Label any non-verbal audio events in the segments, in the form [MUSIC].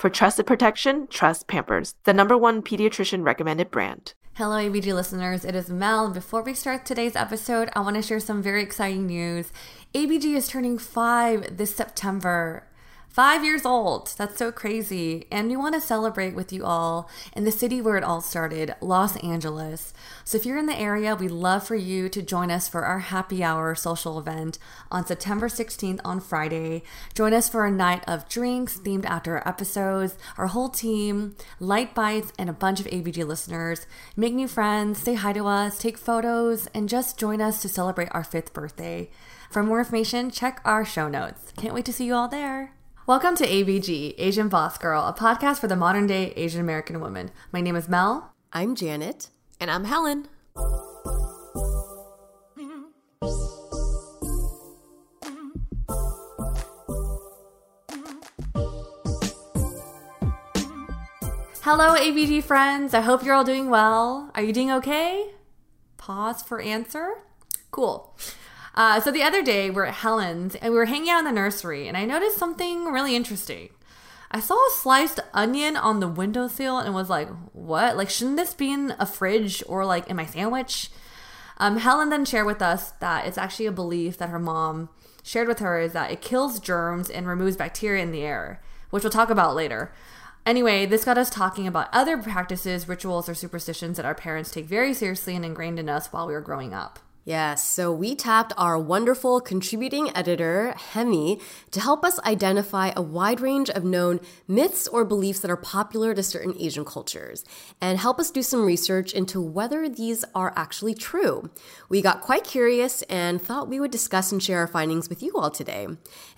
For trusted protection, trust Pampers, the number one pediatrician recommended brand. Hello, ABG listeners. It is Mel. Before we start today's episode, I want to share some very exciting news. ABG is turning five this September. Five years old. That's so crazy. And we want to celebrate with you all in the city where it all started, Los Angeles. So if you're in the area, we'd love for you to join us for our happy hour social event on September 16th on Friday. Join us for a night of drinks themed after our episodes, our whole team, light bites, and a bunch of ABG listeners. Make new friends, say hi to us, take photos, and just join us to celebrate our fifth birthday. For more information, check our show notes. Can't wait to see you all there. Welcome to ABG, Asian Boss Girl, a podcast for the modern day Asian American woman. My name is Mel. I'm Janet. And I'm Helen. Hello, ABG friends. I hope you're all doing well. Are you doing okay? Pause for answer. Cool. Uh, so the other day we're at Helen's and we were hanging out in the nursery, and I noticed something really interesting. I saw a sliced onion on the windowsill and was like, "What? Like, shouldn't this be in a fridge or like in my sandwich?" Um, Helen then shared with us that it's actually a belief that her mom shared with her is that it kills germs and removes bacteria in the air, which we'll talk about later. Anyway, this got us talking about other practices, rituals, or superstitions that our parents take very seriously and ingrained in us while we were growing up. Yes, so we tapped our wonderful contributing editor, Hemi, to help us identify a wide range of known myths or beliefs that are popular to certain Asian cultures and help us do some research into whether these are actually true. We got quite curious and thought we would discuss and share our findings with you all today.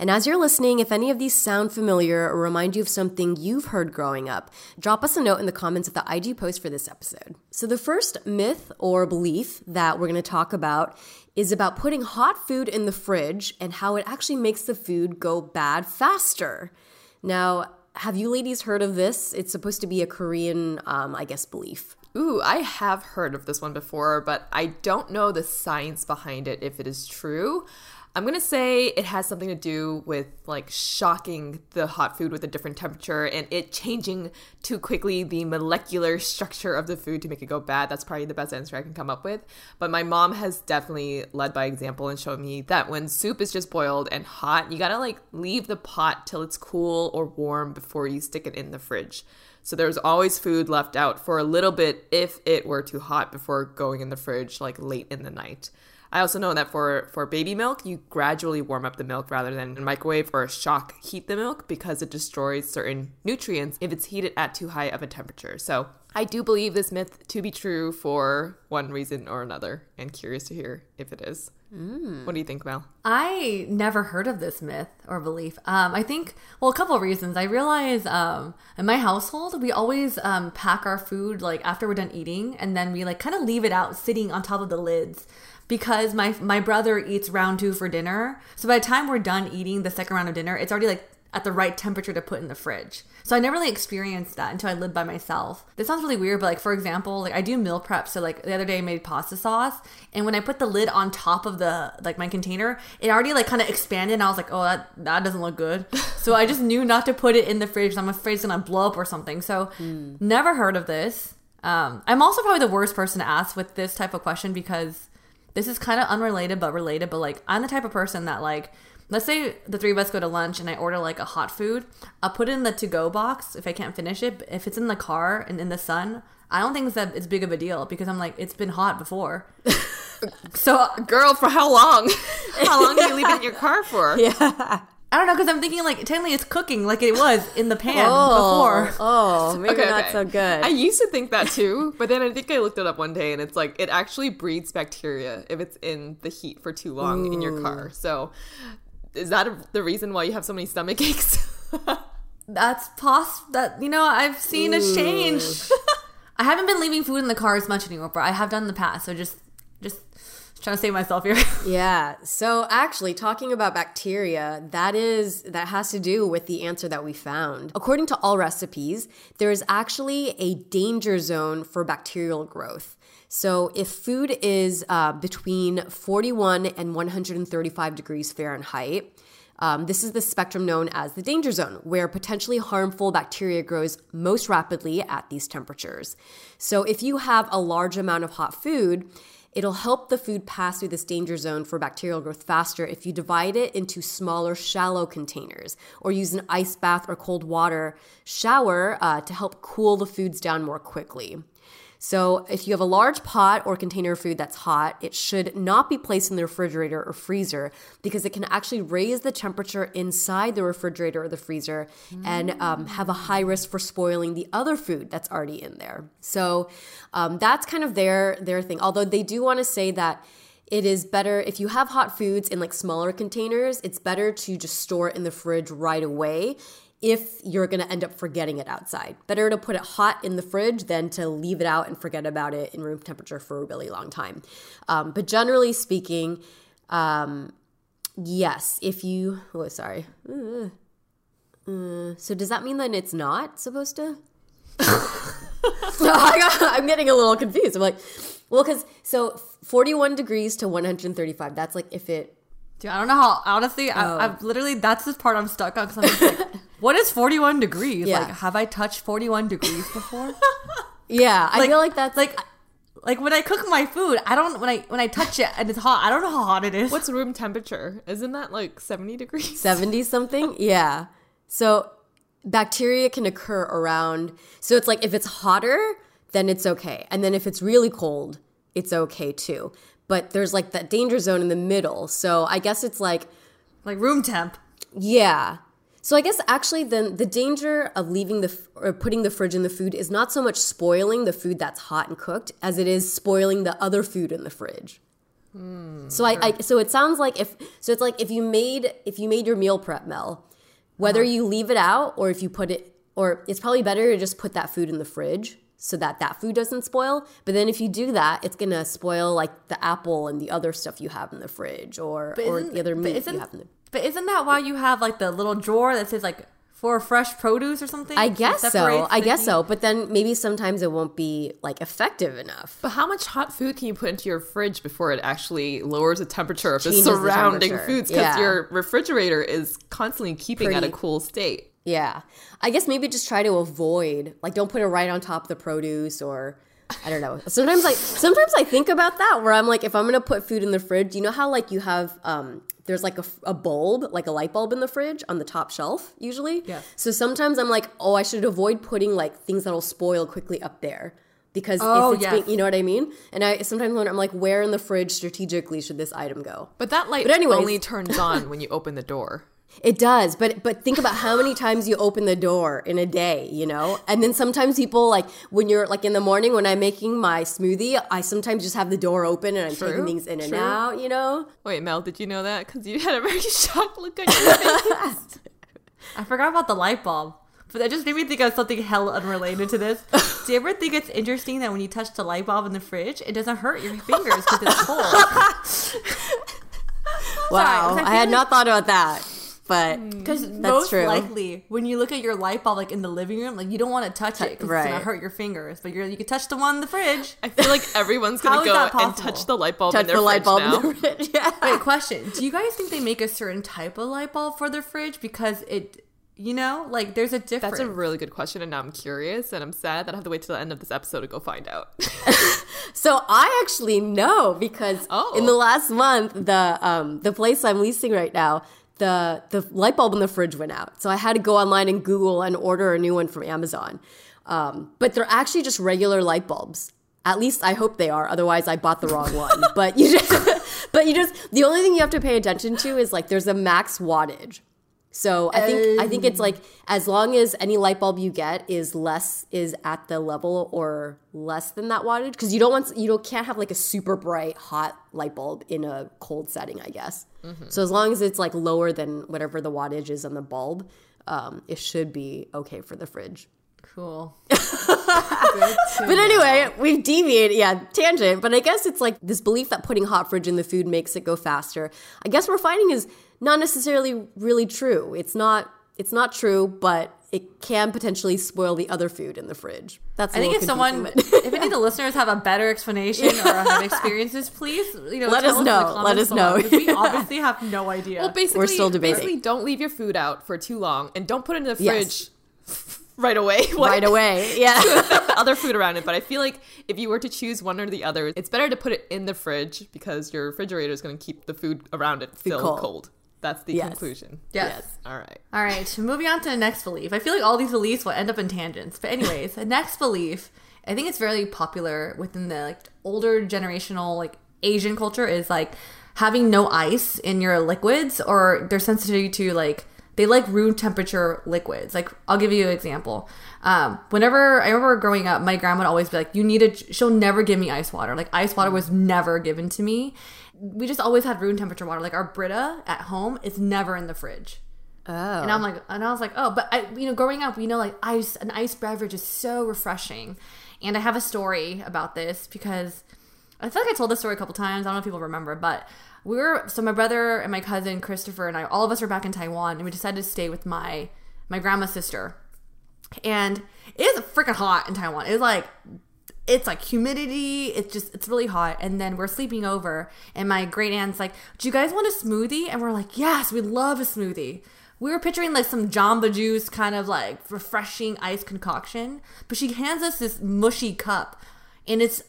And as you're listening, if any of these sound familiar or remind you of something you've heard growing up, drop us a note in the comments of the IG post for this episode. So the first myth or belief that we're going to talk about about is about putting hot food in the fridge and how it actually makes the food go bad faster. Now, have you ladies heard of this? It's supposed to be a Korean, um, I guess, belief. Ooh, I have heard of this one before, but I don't know the science behind it if it is true. I'm gonna say it has something to do with like shocking the hot food with a different temperature and it changing too quickly the molecular structure of the food to make it go bad. That's probably the best answer I can come up with. But my mom has definitely led by example and showed me that when soup is just boiled and hot, you gotta like leave the pot till it's cool or warm before you stick it in the fridge. So there's always food left out for a little bit if it were too hot before going in the fridge like late in the night. I also know that for for baby milk, you gradually warm up the milk rather than microwave or a shock heat the milk because it destroys certain nutrients if it's heated at too high of a temperature. So I do believe this myth to be true for one reason or another, and curious to hear if it is. Mm. What do you think, Mel? I never heard of this myth or belief. Um, I think, well, a couple of reasons. I realize um, in my household, we always um, pack our food like after we're done eating, and then we like kind of leave it out sitting on top of the lids because my my brother eats round two for dinner. So by the time we're done eating the second round of dinner, it's already like at the right temperature to put in the fridge. So I never really experienced that until I lived by myself. This sounds really weird, but like for example, like I do meal prep. So like the other day I made pasta sauce, and when I put the lid on top of the like my container, it already like kind of expanded, and I was like, oh that that doesn't look good. [LAUGHS] so I just knew not to put it in the fridge. I'm afraid it's gonna blow up or something. So mm. never heard of this. Um, I'm also probably the worst person to ask with this type of question because this is kind of unrelated but related, but like I'm the type of person that like let's say the three of us go to lunch and I order like a hot food, I'll put it in the to go box if I can't finish it. If it's in the car and in the sun, I don't think it's that it's big of a deal because I'm like it's been hot before. [LAUGHS] so Girl, for how long? [LAUGHS] how long do you leave it in your car for? [LAUGHS] Yeah. I don't know because I'm thinking like technically it's cooking like it was in the pan oh, before. oh, maybe Okay, not okay. so good. I used to think that too, but then I think I looked it up one day and it's like it actually breeds bacteria if it's in the heat for too long in your car. So is that a, the reason why you have so many stomach aches? [LAUGHS] That's poss that you know I've seen a change. [LAUGHS] I haven't been leaving food in the car as much anymore, but I have done in the past. So just just trying to save myself here. [LAUGHS] Yeah. So actually talking about bacteria, that is that has to do with the answer that we found. According to Allrecipes, there is actually a danger zone for bacterial growth. So if food is uh, between 41 and 135 degrees Fahrenheit, um, this is the spectrum known as the danger zone, where potentially harmful bacteria grows most rapidly at these temperatures. So, if you have a large amount of hot food, it'll help the food pass through this danger zone for bacterial growth faster if you divide it into smaller, shallow containers or use an ice bath or cold water shower uh, to help cool the foods down more quickly. So, if you have a large pot or container of food that's hot, it should not be placed in the refrigerator or freezer because it can actually raise the temperature inside the refrigerator or the freezer and um, have a high risk for spoiling the other food that's already in there. So, um, that's kind of their their thing. Although they do want to say that it is better if you have hot foods in like smaller containers, it's better to just store it in the fridge right away if you're going to end up forgetting it outside. Better to put it hot in the fridge than to leave it out and forget about it in room temperature for a really long time. Um, but generally speaking, um, yes, if you, oh, sorry. Uh, so does that mean that it's not supposed to? [LAUGHS] I I'm getting a little confused. I'm like, well, because so 41 degrees to 135, that's like if it Dude, I don't know how. Honestly, Oh. I, I've literally that's the part I'm stuck on because I'm just like, [LAUGHS] what is 41 degrees? Yeah. Like, have I touched 41 degrees before? [LAUGHS] Yeah, I feel like that's like like when I cook my food, I don't when I when I touch it and it's hot, I don't know how hot it is. What's room temperature? Isn't that like 70 degrees? 70 something. [LAUGHS] Yeah. So bacteria can occur around. So it's like if it's hotter, then it's okay. And then if it's really cold, it's okay too. But there's like that danger zone in the middle. So I guess it's like, like room temp? yeah. So I guess actually then the danger of leaving the f- or putting the fridge in the food is not so much spoiling the food that's hot and cooked as it is spoiling the other food in the fridge. Hmm. So I, I so it sounds like if so it's like if you made if you made your meal prep Mel, whether uh-huh. you leave it out or if you put it or it's probably better to just put that food in the fridge so that that food doesn't spoil. But then if you do that, it's gonna spoil like the apple and the other stuff you have in the fridge or or the other meat isn't- you have in the. But isn't that why you have like the little drawer that says like for fresh produce or something? I guess so. I guess heat? so. But then maybe sometimes it won't be like effective enough. But how much hot food can you put into your fridge before it actually lowers the temperature of the Changes the surrounding foods? Because Yeah. your refrigerator is constantly keeping at a cool state. Yeah. I guess maybe just try to avoid like don't put it right on top of the produce or I don't know. Sometimes like sometimes I think about that where I'm like if I'm going to put food in the fridge, you know how like you have um there's like a, a, bulb, like a light bulb in the fridge on the top shelf usually. Yes. So sometimes I'm like, "Oh, I should avoid putting like things that'll spoil quickly up there." Because Oh, if it's yes. being, you know what I mean? And I sometimes wonder, I'm like, where in the fridge strategically should this item go? But that light But anyways- only turns on when you open the door. It does, but but think about how many times you open the door in a day, you know? And then sometimes people like when you're like in the morning when I'm making my smoothie, I sometimes just have the door open and I'm taking things in and out, you know? Wait, Mel, did you know that? Because you had a very [LAUGHS] shocked look on your face. [LAUGHS] I forgot about the light bulb. But that just made me think of something hell unrelated to this. Do you ever think it's interesting that when you touch the light bulb in the fridge, it doesn't hurt your fingers because it's cold? [LAUGHS] Wow. was I I had feeling- not thought about that. But Because That's most true. likely, when you look at your light bulb like in the living room, like you don't want to touch it because it's gonna hurt your fingers. But you're, you can touch the one in the fridge. I feel like [LAUGHS] everyone's gonna go and touch the light bulb touch in their the light fridge bulb now. in the fridge. Yeah. [LAUGHS] Wait, question: Do you guys think they make a certain type of light bulb for their fridge because it, you know, like there's a difference? That's a really good question, and now I'm curious, and I'm sad that I have to wait till the end of this episode to go find out. [LAUGHS] So I actually know because Oh. in the last month, the um, the place I'm leasing right now, the the light bulb in the fridge went out. So I had to go online and Google and order a new one from Amazon. Um, but they're actually just regular light bulbs. At least I hope they are. Otherwise, I bought the wrong [LAUGHS] one. but you just, [LAUGHS] but you just, the only thing you have to pay attention to is like there's a max wattage. So I think I think it's like as long as any light bulb you get is less is at the level or less than that wattage because you don't want you don't can't have like a super bright hot light bulb in a cold setting I guess. So as long as it's like lower than whatever the wattage is on the bulb, um, it should be okay for the fridge. Cool. [LAUGHS] But anyway, we've deviated, yeah, tangent. But I guess it's like this belief that putting hot fridge in the food makes it go faster. I guess we're finding is not necessarily really true. It's not. It's not true, but it can potentially spoil the other food in the fridge. That's. I I think if someone, [LAUGHS] if any of the [LAUGHS] listeners have a better explanation or have experiences, please, you know, Let tell us in the know. Let us know. below, because We [LAUGHS] obviously have no idea. Well, basically, still debating. Basically, don't leave your food out for too long, and don't put it in the Yes. fridge right away. right away. Yeah. other food around it. But I feel like if you were to choose one or the other, it's better to put it in the fridge because your refrigerator is going to keep the food around it still cold. cold. That's the Yes. conclusion. yes. All right. All right, moving on to the next belief. I feel like all these beliefs will end up in tangents. But anyways, the next belief, I think it's very popular within the like older generational like Asian culture is like having no ice in your liquids or their sensitivity to like they like room temperature liquids. Like I'll give you an example. Um, whenever I remember growing up, my grandma would always be like, "You need to." She'll never give me ice water. Like ice water was never given to me. We just always had room temperature water. Like our Brita at home is never in the fridge. Oh. And I'm like, and I was like, oh, but I, you know, growing up, you know, like ice, an ice beverage is so refreshing. And I have a story about this because I feel like I told this story a couple times. I don't know if people remember, but we were so my brother and my cousin Christopher and I, all of us were back in Taiwan, and we decided to stay with my my grandma's sister. And it is freaking hot in Taiwan. It's like it's like humidity. It's just it's really hot. And then we're sleeping over, and my great aunt's like, "Do you guys want a smoothie?" And we're like, "Yes, we love a smoothie." We were picturing like some Jamba Juice kind of like refreshing ice concoction, but she hands us this mushy cup, and it's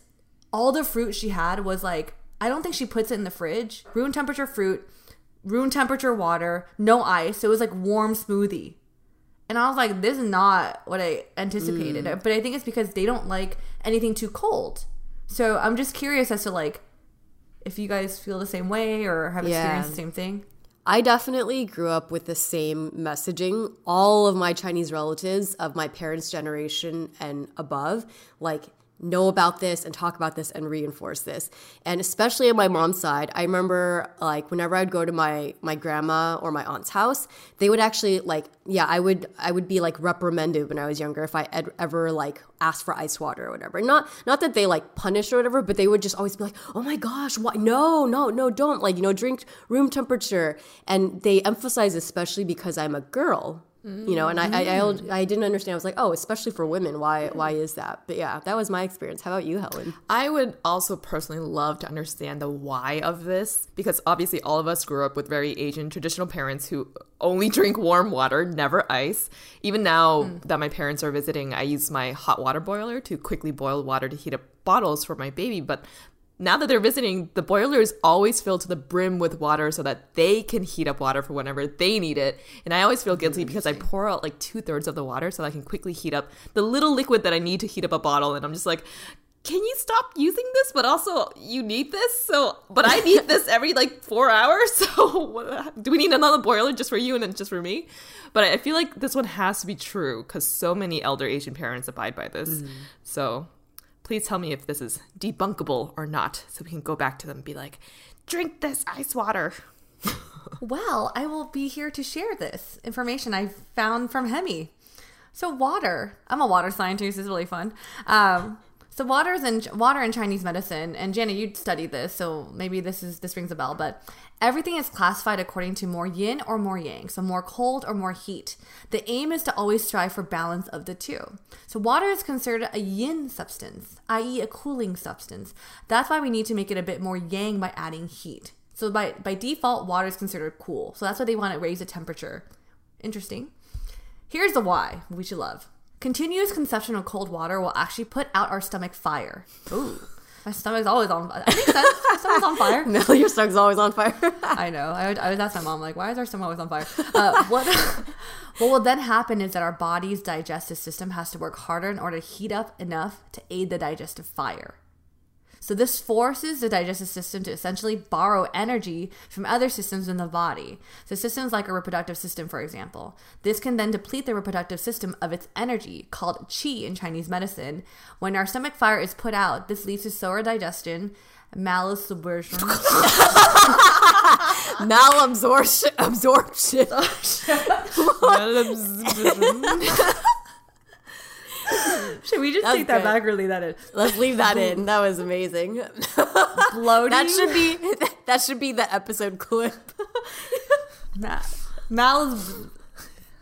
all the fruit she had was like I don't think she puts it in the fridge. Room temperature fruit, room temperature water, no ice. It was like warm smoothie. And I was like, this is not what I anticipated. Mm. But I think it's because they don't like anything too cold. So I'm just curious as to like if you guys feel the same way or have Yeah. experienced the same thing. I definitely grew up with the same messaging. All of my Chinese relatives of my parents' generation and above, like, know about this and talk about this and reinforce this. And especially on my mom's side, I remember like whenever I'd go to my my grandma or my aunt's house, they would actually like yeah, I would I would be like reprimanded when I was younger if I ed- ever like asked for ice water or whatever. Not not that they like punished or whatever, but they would just always be like, "Oh my gosh, why no, no, no, don't like, you know, drink room temperature." And they emphasize especially because I'm a girl. You know, and I, I, I, mm. I didn't understand. I was like, oh, especially for women, why, why is that? But yeah, that was my experience. How about you, Helen? I would also personally love to understand the why of this because obviously all of us grew up with very Asian traditional parents who only drink warm water, never ice. Even now hmm. that my parents are visiting, I use my hot water boiler to quickly boil water to heat up bottles for my baby, but now that they're visiting, the boiler is always filled to the brim with water so that they can heat up water for whenever they need it. And I always feel guilty because I pour out like two thirds of the water so that I can quickly heat up the little liquid that I need to heat up a bottle. And I'm just like, can you stop using this? But also, you need this. So, but I need this every like four hours. [LAUGHS] So, do we need another boiler just for you and then just for me? But I feel like this one has to be true because so many elder Asian parents abide by this. Mm. So, please tell me if this is debunkable or not so we can go back to them and be like, drink this ice water. [LAUGHS] Well, I will be here to share this information I found from Hemi. So water, I'm a water scientist. It's really fun. Um, so water is in water in Chinese medicine, and Jenna, you studied this, so maybe this is this rings a bell. But everything is classified according to more yin or more yang, so more cold or more heat. The aim is to always strive for balance of the two. So water is considered a yin substance, i.e., a cooling substance. That's why we need to make it a bit more yang by adding heat. So by by default, water is considered cool. So that's why they want to raise the temperature. Interesting. Here's the why we should love. Continuous consumption of cold water will actually put out our stomach fire. Ooh. My stomach's always on fire. [LAUGHS] I think sense. My stomach's on fire. [LAUGHS] No, your stomach's always on fire. [LAUGHS] I know. I would, I would ask my mom, like, why is our stomach always on fire? Uh, what what will then happen is that our body's digestive system has to work harder in order to heat up enough to aid the digestive fire. So this forces the digestive system to essentially borrow energy from other systems in the body. So systems like a reproductive system, for example. This can then deplete the reproductive system of its energy, called qi in Chinese medicine. When our stomach fire is put out, this leads to slower digestion, malabsorption. [LAUGHS] Malabsorption. Absorption. [LAUGHS] [LAUGHS] [LAUGHS] Should we just That's take that good. back or leave that in? Let's leave that in. [LAUGHS] That was amazing. Bloating. That should be that should be the episode clip. [LAUGHS] Ma- Mal's.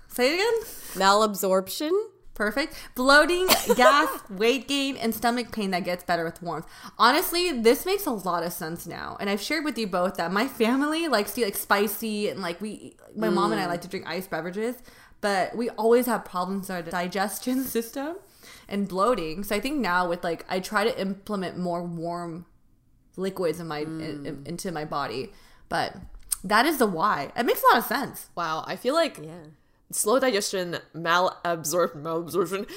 Say it again. Malabsorption. Perfect. Bloating, gas, weight gain, and stomach pain that gets better with warmth. Honestly, this makes a lot of sense now. And I've shared with you both that my family likes to like spicy and like we, my mom and I mm. like to drink iced beverages, but we always have problems with our digestion [LAUGHS] system and bloating. So I think now with like I try to implement more warm liquids in my in- in- mm. into my body, but that is the why. It makes a lot of sense. Wow, I feel like Yeah. Slow digestion, malabsorption, malabsorption,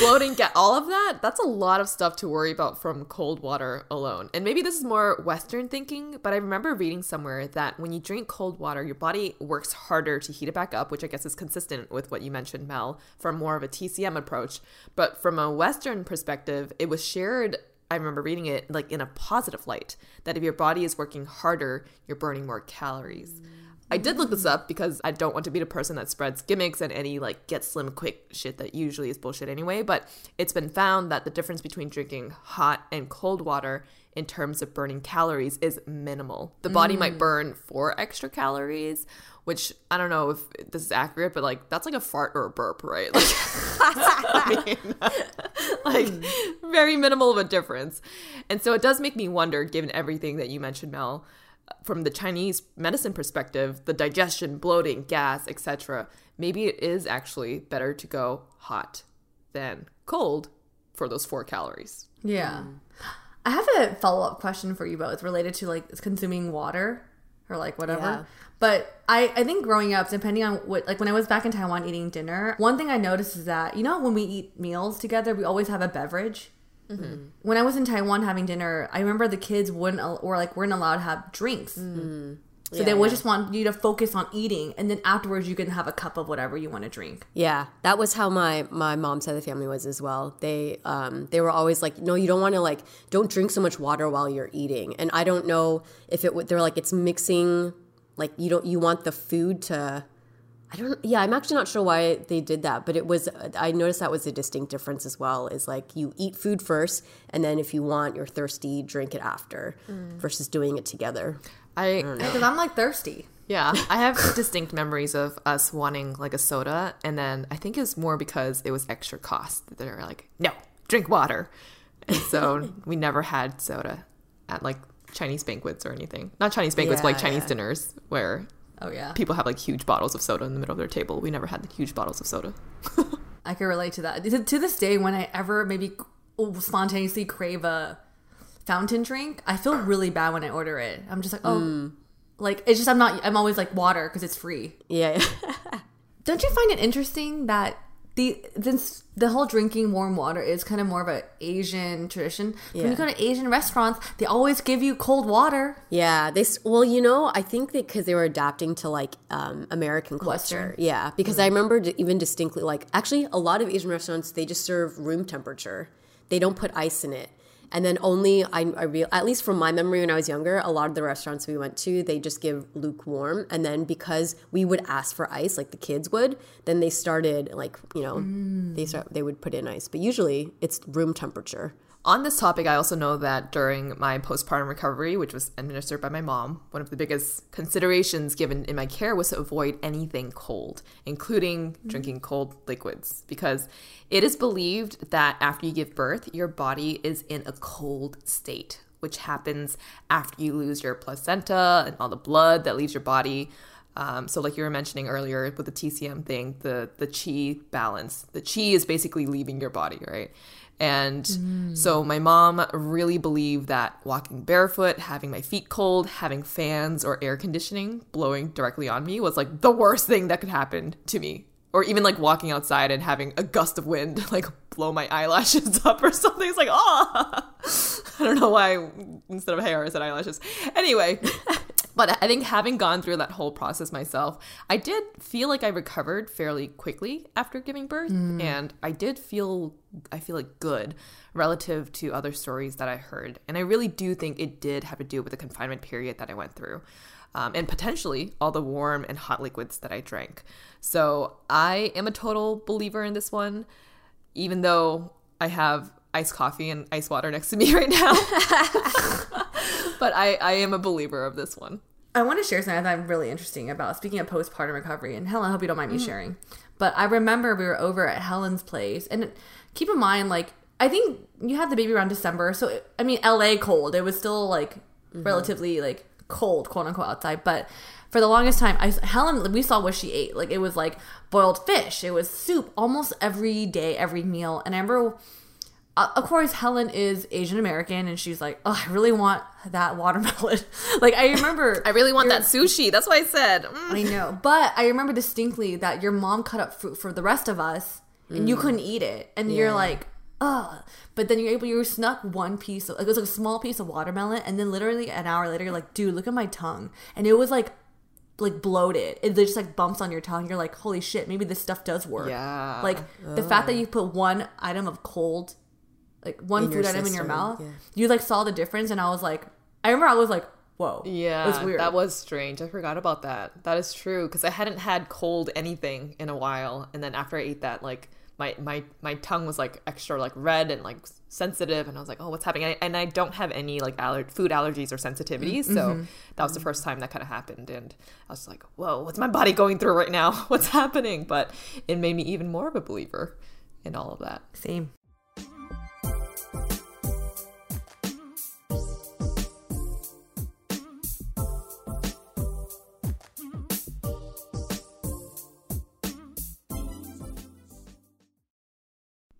bloating, get all of that. That's a lot of stuff to worry about from cold water alone. And maybe this is more Western thinking, but I remember reading somewhere that when you drink cold water, your body works harder to heat it back up, which I guess is consistent with what you mentioned, Mel, from more of a TCM approach. But from a Western perspective, it was shared. I remember reading it like in a positive light that if your body is working harder, you're burning more calories. I did look this up because I don't want to be the person that spreads gimmicks and any like get slim quick shit that usually is bullshit anyway. But it's been found that the difference between drinking hot and cold water in terms of burning calories is minimal. The body might mm. burn four extra calories, which I don't know if this is accurate, but like that's like a fart or a burp, right? Like, [LAUGHS] I mean, [LAUGHS] like mm. very minimal of a difference. And so it does make me wonder, given everything that you mentioned, Mel, from the Chinese medicine perspective, the digestion, bloating, gas, etc., maybe it is actually better to go hot than cold for those four calories. Yeah. I have a follow up question for you both related to like consuming water or like whatever. Yeah. But I, I think growing up, depending on what, like when I was back in Taiwan eating dinner, one thing I noticed is that, you know, when we eat meals together, we always have a beverage. Mm-hmm. When I was in Taiwan having dinner, I remember the kids wouldn't, al- or like weren't allowed to have drinks. Mm. Mm-hmm. So Yeah, they would yeah. just want you to focus on eating, and then afterwards you can have a cup of whatever you want to drink. Yeah, that was how my my mom's side of the family was as well. They um they were always like, no, you don't want to like don't drink so much water while you're eating. And I don't know if it would. They're like it's mixing, like you don't you want the food to. I don't. Yeah, I'm actually not sure why they did that, but it was. I noticed that was a distinct difference as well. Is like you eat food first, and then if you want, you're thirsty, drink it after, mm. versus doing it together. I Because I'm like thirsty. Yeah, [LAUGHS] I have distinct memories of us wanting like a soda, and then I think it's more because it was extra cost. They're like, no, drink water, and so [LAUGHS] we never had soda at like Chinese banquets or anything. Not Chinese banquets, but like Chinese yeah. dinners where Oh, yeah. people have like huge bottles of soda in the middle of their table. We never had the huge bottles of soda. [LAUGHS] I can relate to that. To, this day, when I ever maybe spontaneously crave a fountain drink, I feel really bad when I order it. I'm just like, oh, mm. like it's just I'm not. I'm always like water because it's free. Yeah, [LAUGHS] Don't you find it interesting that the this the whole drinking warm water is kind of more of a Asian tradition? When you go to Asian restaurants, they always give you cold water. Yeah, they well, you know, I think that because they were adapting to like um, American culture. Western. Yeah, because I remember even distinctly like actually a lot of Asian restaurants they just serve room temperature. They don't put ice in it. And then only I, I real at least from my memory when I was younger, a lot of the restaurants we went to they just give lukewarm. And then because we would ask for ice, like the kids would, then they started like you know they start they would put in ice. But usually it's room temperature. On this topic, I also know that during my postpartum recovery, which was administered by my mom, one of the biggest considerations given in my care was to avoid anything cold, including drinking cold liquids, because it is believed that after you give birth, your body is in a cold state, which happens after you lose your placenta and all the blood that leaves your body. Um, so, like you were mentioning earlier with the TCM thing, the the chi balance, the chi is basically leaving your body, right? And mm. so my mom really believed that walking barefoot, having my feet cold, having fans or air conditioning blowing directly on me was like the worst thing that could happen to me or even like walking outside and having a gust of wind [LAUGHS] like blow my eyelashes [LAUGHS] up or something. It's like, oh, [LAUGHS] I don't know why instead of hair I said eyelashes. Anyway, but I think having gone through that whole process myself, I did feel like I recovered fairly quickly after giving birth, and I did feel I feel like good relative to other stories that I heard, and I really do think it did have to do with the confinement period that I went through um, and potentially all the warm and hot liquids that I drank. So I am a total believer in this one, even though I have iced coffee and ice water next to me [LAUGHS] right now. [LAUGHS] [LAUGHS] but I, I am a believer of this one. I want to share something that I'm really interesting about. Speaking of postpartum recovery, and Helen, I hope you don't mind me mm-hmm. sharing. But I remember we were over at Helen's place, and keep in mind, like I think you had the baby around December, so it, I mean, LA cold. It was still like mm-hmm. relatively like cold, quote unquote, outside. But for the longest time, I Helen, we saw what she ate. Like it was like boiled fish, it was soup, almost every day, every meal. And I remember uh, of course helen is asian american and she's like oh i really want that watermelon [LAUGHS] like i remember [LAUGHS] I really want your- that sushi. That's what I said. Mm. i know but i remember distinctly that your mom cut up fruit for the rest of us and you couldn't eat it and you're like Ugh. but then you're able you snuck one piece of like it was like a small piece of watermelon and then literally an hour later you're like dude look at my tongue and it was like like bloated it just like bumps on your tongue you're like holy shit maybe this stuff does work Yeah. like the fact that you put one item of cold like one In food item in your mouth yeah. you like saw the difference and i was like i remember i was like whoa Yeah, it was weird that was strange. I forgot about that. That is true because I hadn't had cold anything in a while, and then after I ate that, like my my my tongue was like extra like red and like sensitive, and I was like, oh, what's happening? And I, and I don't have any like aller- food allergies or sensitivities, mm, so mm-hmm. that was the mm-hmm. first time that kind of happened, and I was like, whoa, what's my body going through right now? [LAUGHS] What's happening? But it made me even more of a believer in all of that. same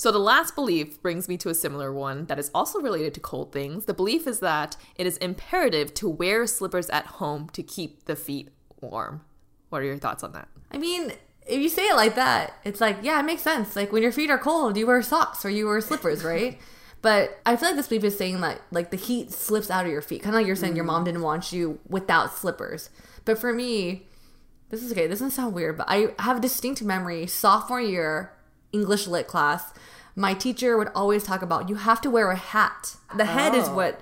So, the last belief brings me to a similar one that is also related to cold things. The belief is that it is imperative to wear slippers at home to keep the feet warm. What are your thoughts on that? I mean, if you say it like that, it's like, yeah, it makes sense. Like when your feet are cold, you wear socks or you wear slippers, right? [LAUGHS] But I feel like this belief is saying that like the heat slips out of your feet, kind of like you're saying your mom mm. didn't want you without slippers. But for me, this is okay. This doesn't sound weird, but I have a distinct memory. Sophomore year English lit class, my teacher would always talk about you have to wear a hat. The head is what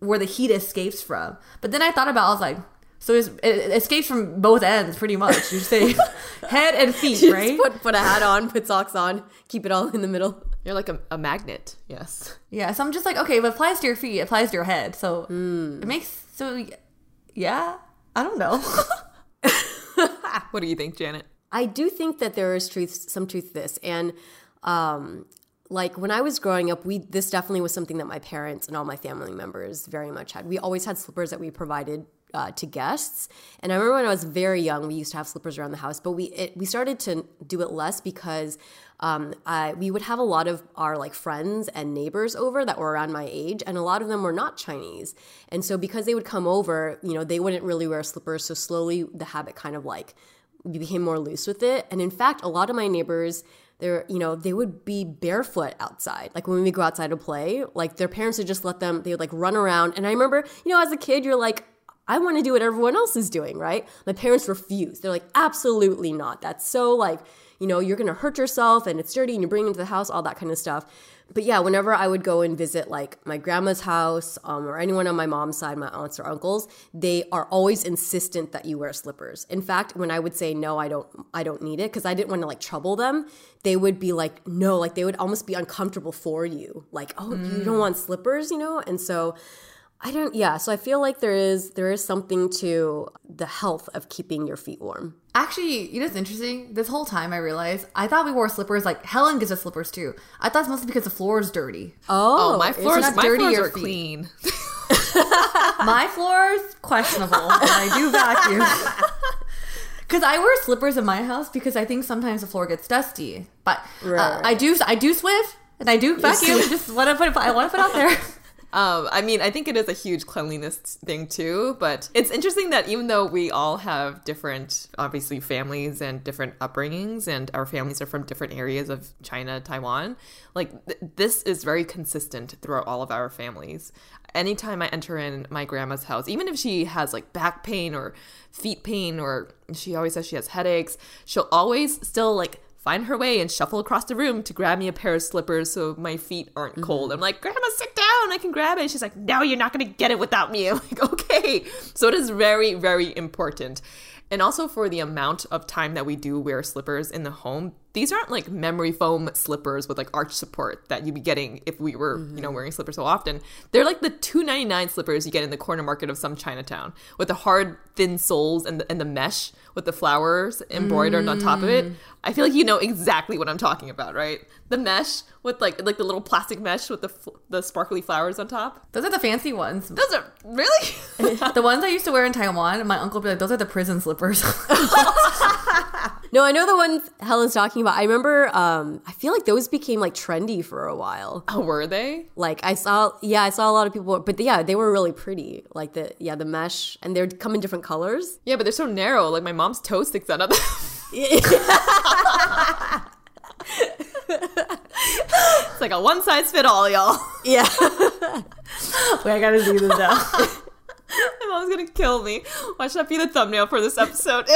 where the heat escapes from. But then I thought about, I was like, so it's, it escapes from both ends, pretty much. You say [LAUGHS] head and feet, Just right? put put a hat on, put socks on, keep it all in the middle. You're like a, a magnet, yes. yeah. So I'm just like, okay, if it applies to your feet, it applies to your head. So Hmm. it makes so yeah. I don't know. [LAUGHS] What do you think, Janet? I do think that there is truth, some truth to this, and um, like when I was growing up, we this definitely was something that my parents and all my family members very much had. We always had slippers that we provided uh, to guests. And I remember when I was very young, we used to have slippers around the house, but we it, we started to do it less because um, I, we would have a lot of our like friends and neighbors over that were around my age, and a lot of them were not Chinese. And so because they would come over, you know, they wouldn't really wear slippers. So slowly the habit kind of like we became more loose with it. And in fact, a lot of my neighbors they're you know they would be barefoot outside like when we go outside to play like their parents would just let them they would like run around and i remember you know as a kid you're like I want to do what everyone else is doing, right? My parents refused. They're like, absolutely not. That's so like, you know, you're going to hurt yourself and it's dirty and you bring it into the house, all that kind of stuff. But yeah, whenever I would go and visit like my grandma's house um, or anyone on my mom's side, my aunts or uncles, they are always insistent that you wear slippers. In fact, when I would say no, I don't, I don't need it because I didn't want to like trouble them, they would be like, no, like they would almost be uncomfortable for you, like, oh, mm. you don't want slippers, you know, and so. I don't yeah, so I feel like there is there is something to the health of keeping your feet warm. Actually, you know it's interesting? This whole time I realized I thought we wore slippers like Helen gives us slippers too. I thought it's mostly because the floor is dirty. Oh, Oh, my floors, not my dirty floors are feet. clean. [LAUGHS] My floor's questionable, but I do vacuum. [LAUGHS] Because I wear slippers in my house because I think sometimes the floor gets dusty. But uh, Right. I do I do Swift and I do vacuum. Just want to put I want to put out there. [LAUGHS] Um, I mean, I think it is a huge cleanliness thing too, but it's interesting that even though we all have different, obviously, families and different upbringings, and our families are from different areas of China, Taiwan, like th- this is very consistent throughout all of our families. Anytime I enter in my grandma's house, even if she has like back pain or feet pain, or she always says she has headaches, she'll always still like find her way and shuffle across the room to grab me a pair of slippers so my feet aren't mm-hmm. cold. I'm like, Grandma, sit down. I can grab it. she's like, No, you're not going to get it without me. [LAUGHS] I'm like, Okay. So it is very, very important. And also for the amount of time that we do wear slippers in the home, these aren't like memory foam slippers with like arch support that you'd be getting if we were, you know, mm-hmm. wearing slippers so often. They're like the two ninety nine slippers you get in the corner market of some Chinatown with the hard, thin soles and the, and the mesh with the flowers embroidered on top of it. Mm. I feel like you know exactly what I'm talking about, right? The mesh with like like the little plastic mesh with the f- the sparkly flowers on top. Those are the fancy ones. Those are really [LAUGHS] the ones I used to wear in Taiwan, my uncle would be like, those are the prison slippers. [LAUGHS] [LAUGHS] No, I know the ones Helen's talking about. I remember um I feel like those became like trendy for a while. Oh, were they? Like I saw yeah, I saw a lot of people but yeah, they were really pretty. Like the yeah, the mesh and they'd come in different colors. Yeah, but they're so narrow. Like my mom's toe sticks out of them. [LAUGHS] it's like a one size fit all, y'all. Yeah. [LAUGHS] Wait, I gotta see this now. [LAUGHS] Mom's gonna kill me. Watch that be the thumbnail for this episode. [LAUGHS]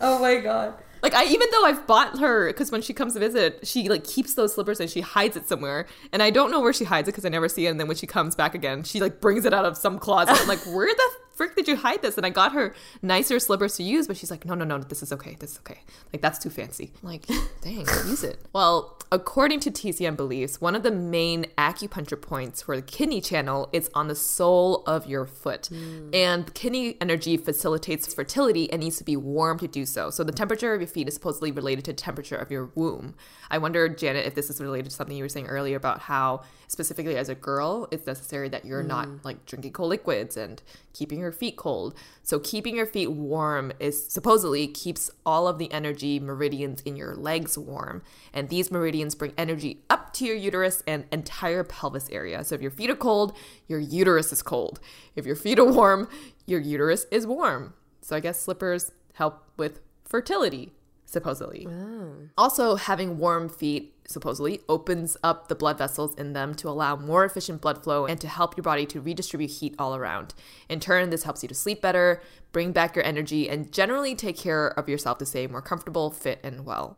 oh my god. like I, even though I've bought her, because when she comes to visit, she like keeps those slippers and she hides it somewhere, and I don't know where she hides it because I never see it. And then when she comes back again, she like brings it out of some closet. I'm like, where the frick did you hide this? And I got her nicer slippers to use, but she's like, no, no, no, this is okay, this is okay. Like that's too fancy. I'm like, [LAUGHS] dang, use it. Well, according to TCM beliefs, one of the main acupuncture points for the kidney channel is on the sole of your foot, hmm. and kidney energy facilitates fertility and needs to be warm to do so. So the temperature of your feet is supposedly related to temperature of your womb. I wonder, Janet, if this is related to something you were saying earlier about how specifically as a girl, it's necessary that you're not hmm. like drinking cold liquids and keeping your feet cold. So keeping your feet warm is supposedly keeps all of the energy meridians in your legs warm. And these meridians bring energy up to your uterus and entire pelvis area. So if your feet are cold, your uterus is cold. If your feet are warm, your uterus is warm. So I guess slippers help with fertility, supposedly. Oh. Also, having warm feet supposedly opens up the blood vessels in them to allow more efficient blood flow and to help your body to redistribute heat all around. In turn, this helps you to sleep better, bring back your energy, and generally take care of yourself to stay more comfortable, fit, and well.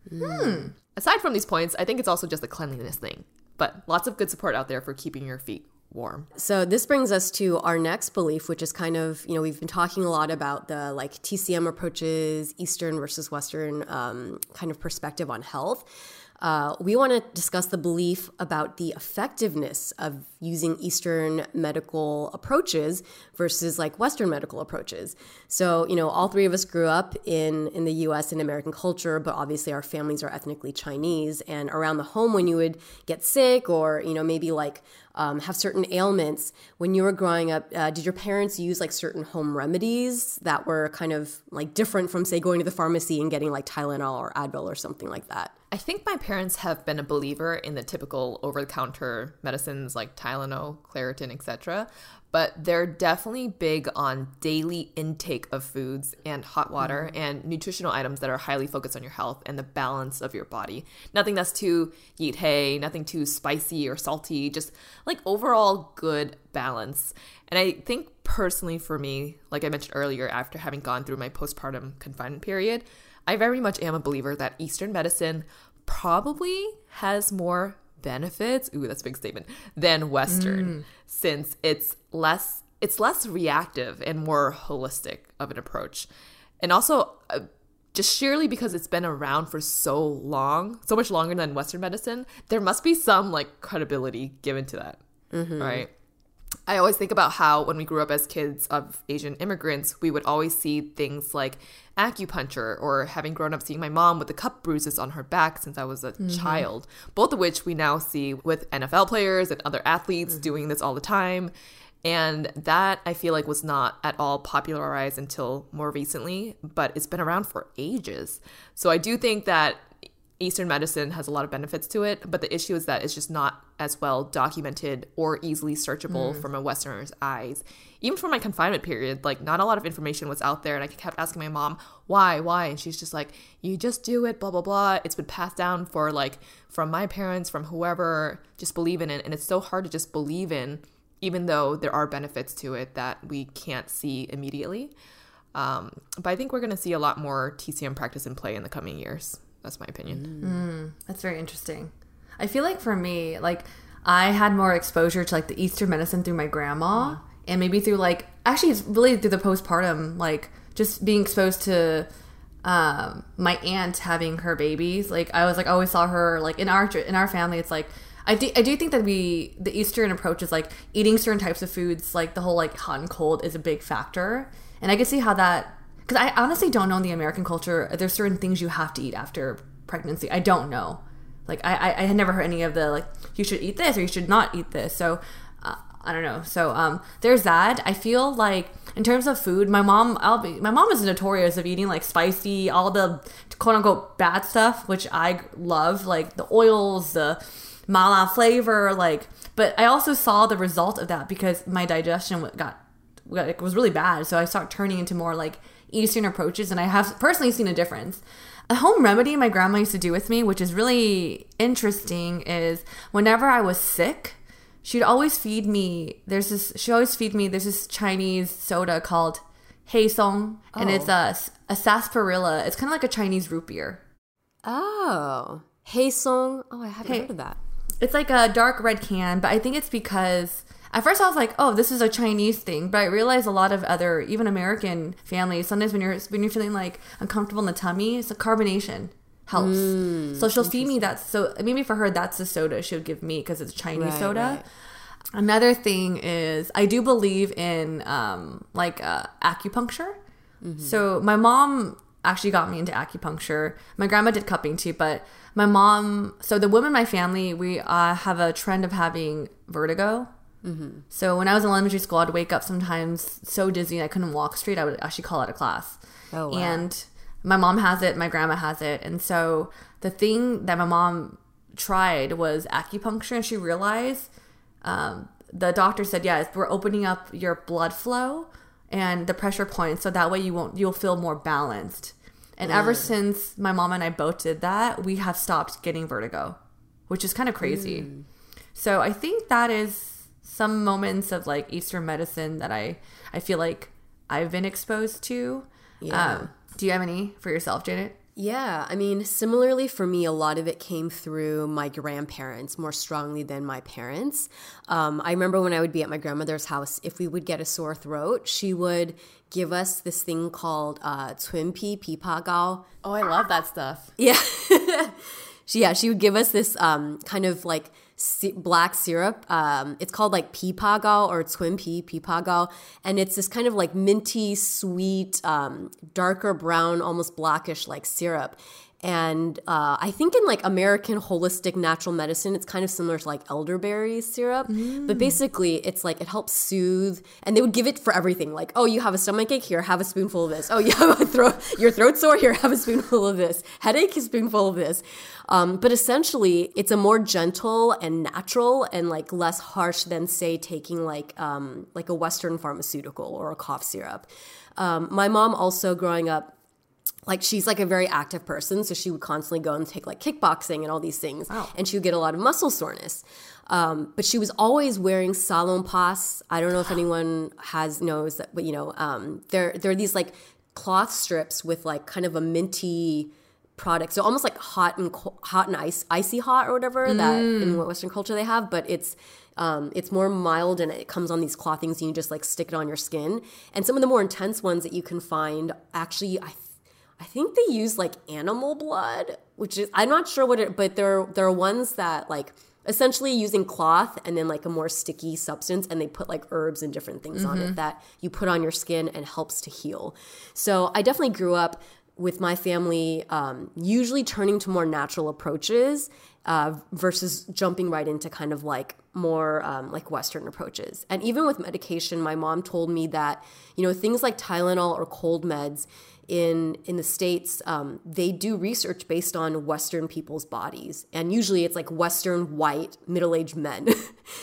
Aside from these points, I think it's also just a cleanliness thing, but lots of good support out there for keeping your feet warm. So this brings us to our next belief, which is kind of, you know, we've been talking a lot about the like TCM approaches, Eastern versus Western um, kind of perspective on health. Uh, we want to discuss the belief about the effectiveness of using Eastern medical approaches versus like Western medical approaches. So, you know, all three of us grew up in, in the US and American culture, but obviously our families are ethnically Chinese. And around the home, when you would get sick or, you know, maybe like um, have certain ailments. When you were growing up, uh, did your parents use like certain home remedies that were kind of like different from, say, going to the pharmacy and getting like Tylenol or Advil or something like that? I think my parents have been a believer in the typical over-the-counter medicines like Tylenol, Claritin, etc. But they're definitely big on daily intake of foods and hot water mm-hmm. and nutritional items that are highly focused on your health and the balance of your body. Nothing that's too yeet hey, nothing too spicy or salty, just like overall good balance. And I think personally for me, like I mentioned earlier, after having gone through my postpartum confinement period, I very much am a believer that Eastern medicine probably has more benefits ooh that's a big statement than western since it's less it's less reactive and more holistic of an approach. And also uh, just sheerly because it's been around for so long so much longer than western medicine there must be some like credibility given to that right I always think about how when we grew up as kids of Asian immigrants, we would always see things like acupuncture or having grown up seeing my mom with the cup bruises on her back since I was a mm-hmm. child, both of which we now see with NFL players and other athletes mm-hmm. doing this all the time. And that I feel like was not at all popularized until more recently, but it's been around for ages. So I do think that Eastern medicine has a lot of benefits to it, but the issue is that it's just not as well documented or easily searchable from a Westerner's eyes. Even for my confinement period, like not a lot of information was out there, and I kept asking my mom why, why, and she's just like, "You just do it, blah blah blah." It's been passed down for like from my parents, from whoever, just believe in it, and it's so hard to just believe in, even though there are benefits to it that we can't see immediately. Um, but I think we're going to see a lot more TCM practice in play in the coming years. That's my opinion. That's very interesting. I feel like for me, like I had more exposure to like the Eastern medicine through my grandma, and maybe through like actually it's really through the postpartum, like just being exposed to um my aunt having her babies. Like I was like always saw her like in our in our family. It's like I do, I do think that we the Eastern approach is like eating certain types of foods, like the whole like hot and cold is a big factor, and I can see how that because I honestly don't know in the American culture. There's certain things you have to eat after pregnancy. I don't know. Like I, I, had never heard any of the like you should eat this or you should not eat this. So uh, I don't know. So um, there's that. I feel like in terms of food, my mom, I'll be my mom is notorious of eating like spicy, all the quote unquote bad stuff, which I love, like the oils, the mala flavor, like. But I also saw the result of that because my digestion got got- was really bad. So I started turning into more like Eastern approaches, and I have personally seen a difference. A home remedy my grandma used to do with me, which is really interesting, is whenever I was sick, she'd always feed me. There's this. She always feed me. There's this Chinese soda called Hei Song, and it's oh. a a sarsaparilla. It's kind of like a Chinese root beer. Oh, Hey Song. Oh, I haven't Hey. heard of that. It's like a dark red can, but I think it's because at first I was like, "Oh, this is a Chinese thing," but I realized a lot of other, even American families, sometimes when you're when you're feeling like uncomfortable in the tummy, it's a carbonation helps. so she'll feed me that. So maybe for her, that's the soda she would give me because it's Chinese Right, soda. right. Another thing is I do believe in um, like uh, acupuncture. So my mom actually got me into acupuncture. My grandma did cupping too, but my mom. So the women in my family, we uh, have a trend of having vertigo. Mm-hmm. So when I was in elementary school, I'd wake up sometimes so dizzy I couldn't walk straight. I would actually call out of class. Oh, wow. And my mom has it, my grandma has it, and so the thing that my mom tried was acupuncture, and she realized um, the doctor said, "Yes, we're opening up your blood flow and the pressure points, so that way you won't you'll feel more balanced." And mm. ever since my mom and I both did that, we have stopped getting vertigo, which is kind of crazy. Mm. So I think that is some moments of like Eastern medicine that I I feel like I've been exposed to. Yeah. Um, do you have any for yourself, Janet? Yeah, I mean, similarly for me, a lot of it came through my grandparents more strongly than my parents. Um, I remember when I would be at my grandmother's house, if we would get a sore throat, she would give us this thing called uh, Pi Pipa Gao. Oh, I love that stuff. Yeah. [LAUGHS] she yeah she would give us this um kind of like black syrup. Um, it's called like pipagao or twin pea pipagao, and it's this kind of like minty, sweet, um, darker brown, almost blackish like syrup. And uh, I think in like American holistic natural medicine, it's kind of similar to like elderberry syrup. But basically, it's like it helps soothe. And they would give it for everything. Like, oh, you have a stomach ache? Here, have a spoonful of this. Oh, [LAUGHS] you have a throat, your throat sore? Here, have a spoonful of this. Headache? A spoonful of this. Um, but essentially, it's a more gentle and natural and like less harsh than say taking like um, like a Western pharmaceutical or a cough syrup. Um, my mom also growing up like she's like a very active person so she would constantly go and take like kickboxing and all these things and she would get a lot of muscle soreness. Um, but she was always wearing Salonpas i don't know if [GASPS] anyone has knows that but you know um, there there are these like cloth strips with like kind of a minty product so almost like hot and hot and ice icy hot or whatever that in western culture they have but it's um, it's more mild and it comes on these clothings and you just like stick it on your skin. And some of the more intense ones that you can find actually i I think they use like animal blood, which is I'm not sure what it, but there there are ones that like essentially using cloth and then like a more sticky substance, and they put like herbs and different things on it that you put on your skin and helps to heal. So I definitely grew up with my family um, usually turning to more natural approaches uh, versus jumping right into kind of like more um, like Western approaches. And even with medication, my mom told me that you know things like Tylenol or cold meds in in the states um, they do research based on western people's bodies. And usually it's like western white middle-aged men. [LAUGHS]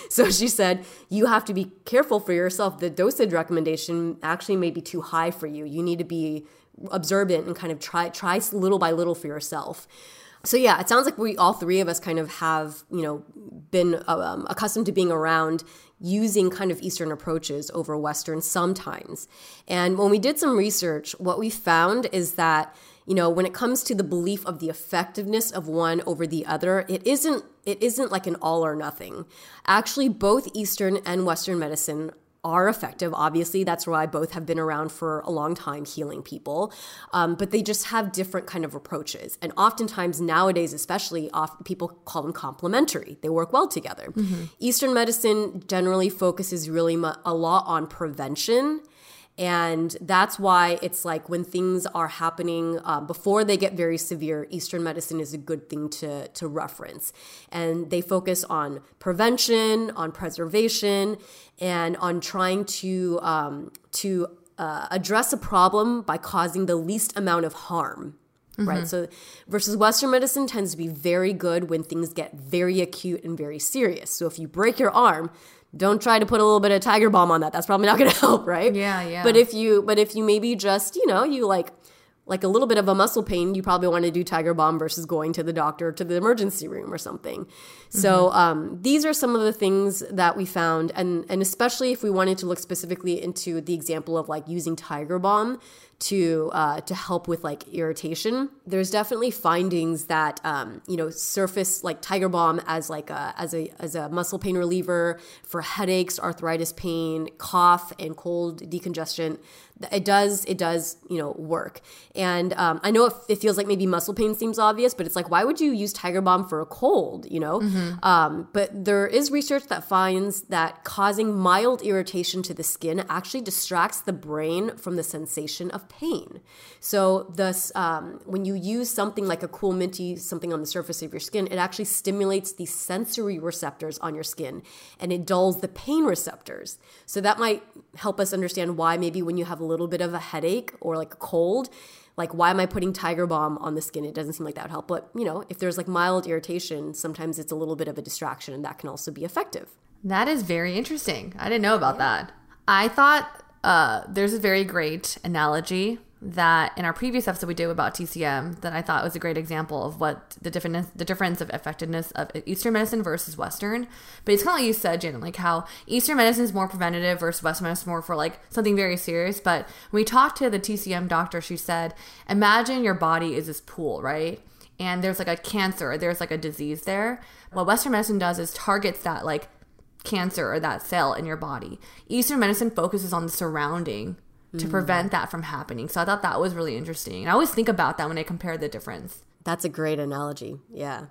So she said you have to be careful for yourself. The dosage recommendation actually may be too high for you. You need to be observant and kind of try try little by little for yourself so yeah, it sounds like we all three of us kind of have you know been um, accustomed to being around using kind of Eastern approaches over Western sometimes. And when we did some research, what we found is that you know when it comes to the belief of the effectiveness of one over the other, it isn't it isn't like an all or nothing. Actually, both Eastern and Western medicine are effective. Obviously, that's why both have been around for a long time healing people. Um, but they just have different kind of approaches. And oftentimes nowadays, especially, oft, people call them complementary. They work well together. Eastern medicine generally focuses really mu- a lot on prevention. And that's why it's like when things are happening um, before they get very severe, Eastern medicine is a good thing to, to reference. And they focus on prevention, on preservation, and on trying to, um, to uh, address a problem by causing the least amount of harm. Right. So, versus Western medicine tends to be very good when things get very acute and very serious. So, if you break your arm, don't try to put a little bit of tiger balm on that. That's probably not going [LAUGHS] to help, right? Yeah, yeah. But if you, but if you maybe just, you know, you like, like a little bit of a muscle pain, you probably want to do tiger balm versus going to the doctor to the emergency room or something. So um, these are some of the things that we found, and and especially if we wanted to look specifically into the example of like using tiger balm to uh, to help with like irritation. There's definitely findings that um, you know surface like tiger balm as like a as a as a muscle pain reliever for headaches, arthritis pain, cough, and cold decongestion. It does it does you know work. And um, I know it, it feels like maybe muscle pain seems obvious, but it's like why would you use tiger balm for a cold? You know. Um, but there is research that finds that causing mild irritation to the skin actually distracts the brain from the sensation of pain. So, thus, um, when you use something like a cool minty, something on the surface of your skin, it actually stimulates the sensory receptors on your skin and it dulls the pain receptors. So, that might help us understand why maybe when you have a little bit of a headache or like a cold, like why am i putting tiger balm on the skin it doesn't seem like that would help but you know if there's like mild irritation sometimes it's a little bit of a distraction and that can also be effective That is very interesting. I didn't know about that. I thought uh, there's a very great analogy that in our previous episode we did about TCM that I thought was a great example of what the difference the difference of effectiveness of Eastern medicine versus Western. But it's kind of like you said, Jen, like how Eastern medicine is more preventative versus Western medicine is more for like something very serious. But when we talked to the TCM doctor, she said, imagine your body is this pool, right? And there's like a cancer, there's like a disease there. What Western medicine does is targets that like cancer or that cell in your body. Eastern medicine focuses on the surrounding to mm. prevent that from happening. So I thought that was really interesting. And I always think about that when I compare the difference. that's a great analogy yeah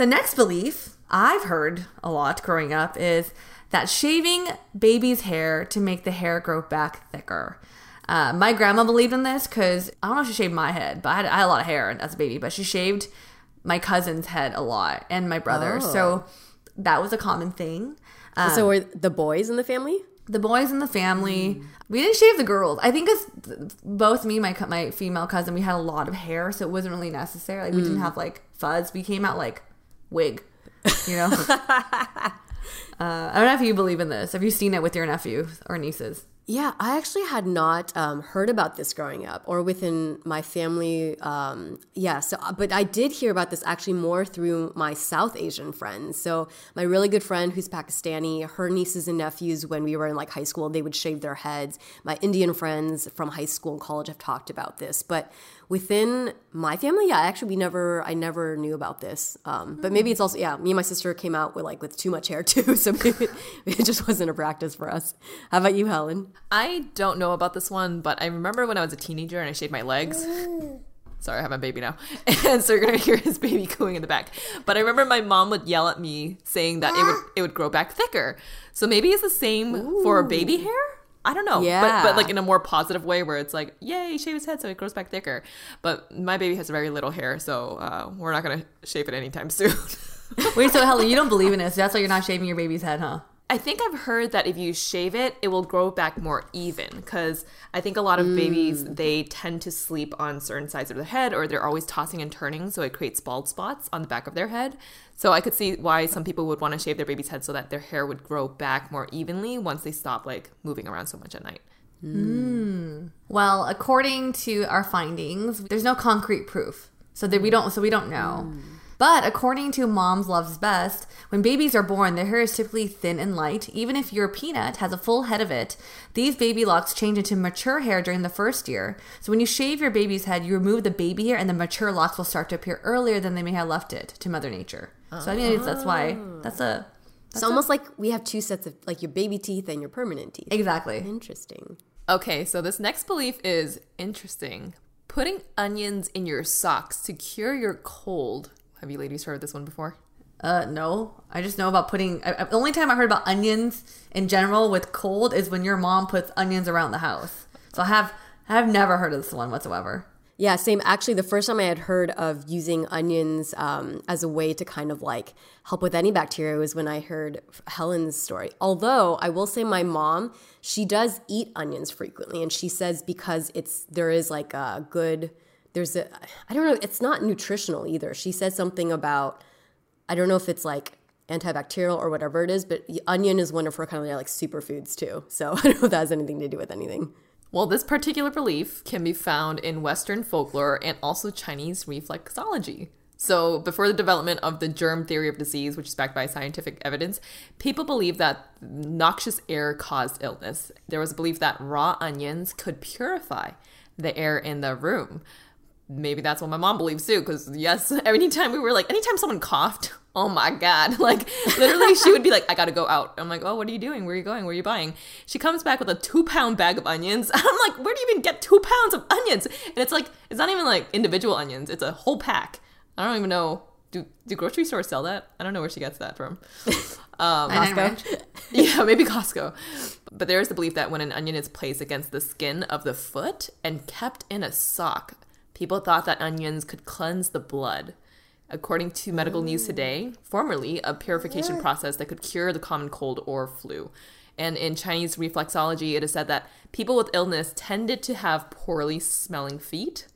The next belief I've heard a lot growing up is that shaving baby's hair to make the hair grow back thicker. Uh, my grandma believed in this because I don't know if she shaved my head, but I had, I had a lot of hair as a baby, but she shaved my cousin's head a lot and my brother. So that was a common thing. Uh, so were the boys in the family? the boys in the family. We didn't shave the girls. I think because both me, and my my female cousin, we had a lot of hair, so it wasn't really necessary. Like we didn't have like fuzz. We came out like wig, you know. [LAUGHS] [LAUGHS] uh, I don't know if you believe in this. Have you seen it with your nephew or nieces? Yeah, I actually had not um, heard about this growing up or within my family. Um, yeah, so but I did hear about this actually more through my South Asian friends. So my really good friend who's Pakistani, her nieces and nephews, when we were in like high school, they would shave their heads. My Indian friends from high school and college have talked about this, but within my family, yeah, actually we never, I never knew about this. Um, but maybe it's also yeah, me and my sister came out with like with too much hair [LAUGHS] too, so maybe [LAUGHS] it just wasn't a practice for us. How about you, Helen? I don't know about this one, but I remember when I was a teenager and I shaved my legs. [GASPS] Sorry, I have a baby now. [LAUGHS] And so you're gonna hear his baby cooing in the back. But I remember my mom would yell at me saying that it would it would grow back thicker. So maybe it's the same for baby hair? I don't know. Yeah. But but like in a more positive way where it's like, yay, shave his head so it grows back thicker. But my baby has very little hair, so uh, we're not gonna shave it anytime [LAUGHS] soon. Wait, so Helen, you don't believe in this? That's why you're not shaving your baby's head, huh? I think I've heard that if you shave it, it will grow back more even. Because I think a lot of babies mm. they tend to sleep on certain sides of their head, or they're always tossing and turning, so it creates bald spots on the back of their head. So I could see why some people would want to shave their baby's head so that their hair would grow back more evenly once they stop like moving around so much at night. Mm. Well, according to our findings, there's no concrete proof. So that we mm. don't so we don't know. But according to Mom's Loves Best, when babies are born, their hair is typically thin and light. Even if your peanut has a full head of it, these baby locks change into mature hair during the first year. So when you shave your baby's head, you remove the baby hair and the mature locks will start to appear earlier than they may have left it to Mother Nature. So I mean, that's why oh. that's a It's almost like we have two sets of like your baby teeth and your permanent teeth. exactly. Interesting. Okay, so this next belief is interesting. Putting onions in your socks to cure your cold. Have you ladies heard this one before? Uh, no. I just know about putting. I, I- the only time I heard about onions in general with cold is when your mom puts onions around the house. So I have I have never heard of this one whatsoever. Yeah, same. Actually, the first time I had heard of using onions um, as a way to kind of like help with any bacteria was when I heard Helen's story. Although I will say, my mom she does eat onions frequently, and she says because it's there is like a good there's a I don't know it's not nutritional either. She said something about I don't know if it's like antibacterial or whatever it is, but onion is one of her kind of like superfoods too. So [LAUGHS] I don't know if that has anything to do with anything. Well, this particular belief can be found in Western folklore and also Chinese reflexology. So, before the development of the germ theory of disease, which is backed by scientific evidence, people believed that noxious air caused illness. There was a belief that raw onions could purify the air in the room. Maybe that's what my mom believes too, because yes, [LAUGHS] anytime we were like, anytime someone coughed, [LAUGHS] oh my god, [LAUGHS] like literally she would be like, I gotta go out. I'm like, oh, what are you doing? Where are you going? Where are you buying? She comes back with a two pound bag of onions. I'm like, where do you even get two pounds of onions? And it's like, it's not even like individual onions, it's a whole pack. I don't even know. Do, do grocery stores sell that? I don't know where she gets that from. Um, Nine yeah, maybe Costco. But there is the belief that when an onion is placed against the skin of the foot and kept in a sock, people thought that onions could cleanse the blood. According to Medical News mm. Today, formerly a purification process that could cure the common cold or flu. And in Chinese reflexology, it is said that people with illness tended to have poorly smelling feet.